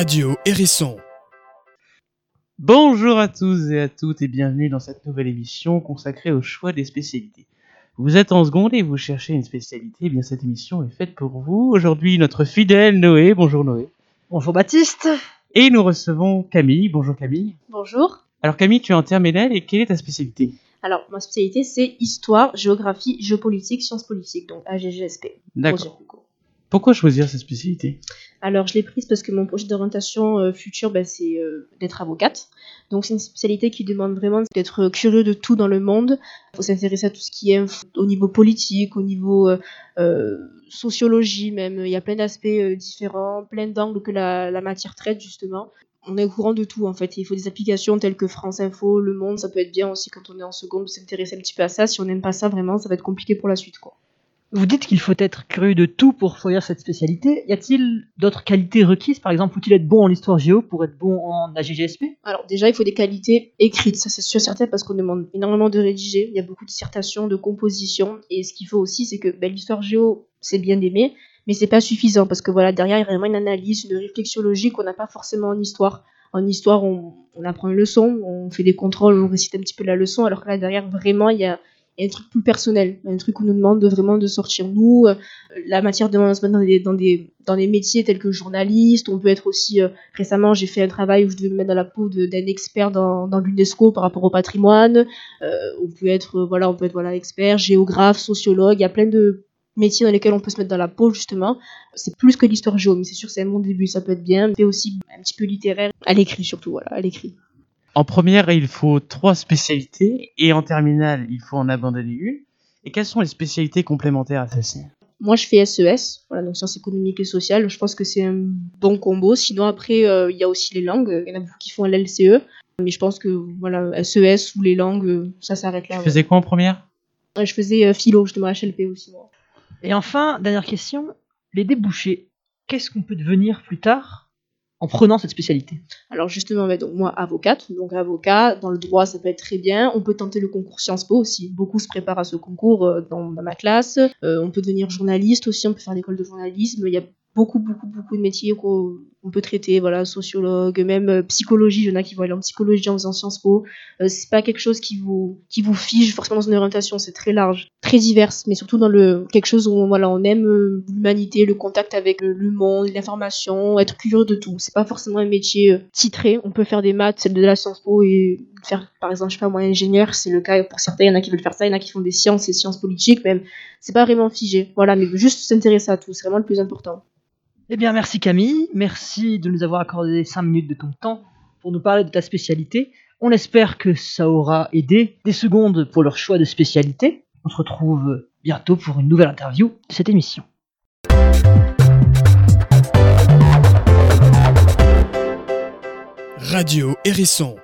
Radio Hérisson. Bonjour à tous et à toutes et bienvenue dans cette nouvelle émission consacrée au choix des spécialités. Vous êtes en seconde et vous cherchez une spécialité, eh bien cette émission est faite pour vous. Aujourd'hui, notre fidèle Noé. Bonjour Noé. Bonjour Baptiste. Et nous recevons Camille. Bonjour Camille. Bonjour. Alors Camille, tu es en terminale et quelle est ta spécialité? Alors, ma spécialité, c'est histoire, géographie, géopolitique, sciences politiques, donc AGGSP. D'accord. Pourquoi choisir cette spécialité? Alors, je l'ai prise parce que mon projet d'orientation euh, future, ben, c'est euh, d'être avocate. Donc, c'est une spécialité qui demande vraiment d'être curieux de tout dans le monde. Il faut s'intéresser à tout ce qui est au niveau politique, au niveau euh, sociologie même. Il y a plein d'aspects différents, plein d'angles que la, la matière traite, justement. On est au courant de tout en fait. Il faut des applications telles que France Info, Le Monde, ça peut être bien aussi quand on est en seconde de s'intéresser un petit peu à ça. Si on n'aime pas ça, vraiment, ça va être compliqué pour la suite quoi. Vous dites qu'il faut être curieux de tout pour choisir cette spécialité. Y a-t-il d'autres qualités requises? Par exemple, faut-il être bon en histoire géo pour être bon en AGGSP Alors déjà, il faut des qualités écrites, ça c'est sûr certain parce qu'on demande énormément de rédiger. Il y a beaucoup de dissertations, de compositions, et ce qu'il faut aussi, c'est que ben, l'histoire géo, c'est bien d'aimer, mais c'est pas suffisant parce que voilà, derrière, il y a vraiment une analyse, une réflexion logique qu'on n'a pas forcément en histoire. En histoire, on, on apprend une leçon, on fait des contrôles, on récite un petit peu la leçon, alors que là derrière, vraiment, il y a et un truc plus personnel, un truc où on nous demande de vraiment de sortir nous. Euh, la matière demande dans des, dans, des, dans des métiers tels que journaliste. On peut être aussi, euh, récemment, j'ai fait un travail où je devais me mettre dans la peau d'un expert dans, l'UNESCO par rapport au patrimoine. Euh, on peut être, voilà, on peut être voilà, expert, géographe, sociologue. Il y a plein de métiers dans lesquels on peut se mettre dans la peau, justement. C'est plus que l'histoire géo, mais c'est sûr, c'est un bon début, ça peut être bien. Mais aussi un petit peu littéraire, à l'écrit surtout, voilà, à l'écrit. En première, il faut trois spécialités et en terminale, il faut en abandonner une. Et quelles sont les spécialités complémentaires à celle-ci? Moi, je fais SES, voilà, donc sciences économiques et sociales. Je pense que c'est un bon combo. Sinon, après, euh, il y a aussi les langues. Il y en a beaucoup qui font l'LCE. Mais je pense que voilà, SES ou les langues, ça s'arrête là. Tu faisais quoi en première? Je faisais euh, philo, justement, HLP aussi. Moi. Et enfin, dernière question, les débouchés. Qu'est-ce qu'on peut devenir plus tard? En prenant cette spécialité Alors justement, donc moi avocate, donc avocat dans le droit ça peut être très bien. On peut tenter le concours Sciences Po aussi. Beaucoup se préparent à ce concours euh, dans, ma classe. Euh, on peut devenir journaliste aussi. On peut faire l'école de journalisme. Il y a beaucoup beaucoup beaucoup de métiers on peut traiter voilà sociologue même euh, psychologie il y en a qui vont aller en psychologie en faisant Sciences Po. Euh, c'est pas quelque chose qui vous qui vous fige forcément dans une orientation c'est très large très diverse mais surtout dans le quelque chose où voilà on aime euh, l'humanité le contact avec le monde l'information être curieux de tout. C'est pas forcément un métier titré. On peut faire des maths celle de la Sciences Po et faire par exemple je sais pas moi ingénieur c'est le cas pour certains il y en a qui veulent faire ça il y en a qui font des sciences et sciences politiques même. C'est pas vraiment figé. Voilà mais juste s'intéresser à tout c'est vraiment le plus important eh bien, merci Camille, merci de nous avoir accordé 5 minutes de ton temps pour nous parler de ta spécialité. On espère que ça aura aidé des secondes pour leur choix de spécialité. On se retrouve bientôt pour une nouvelle interview de cette émission. Radio Hérisson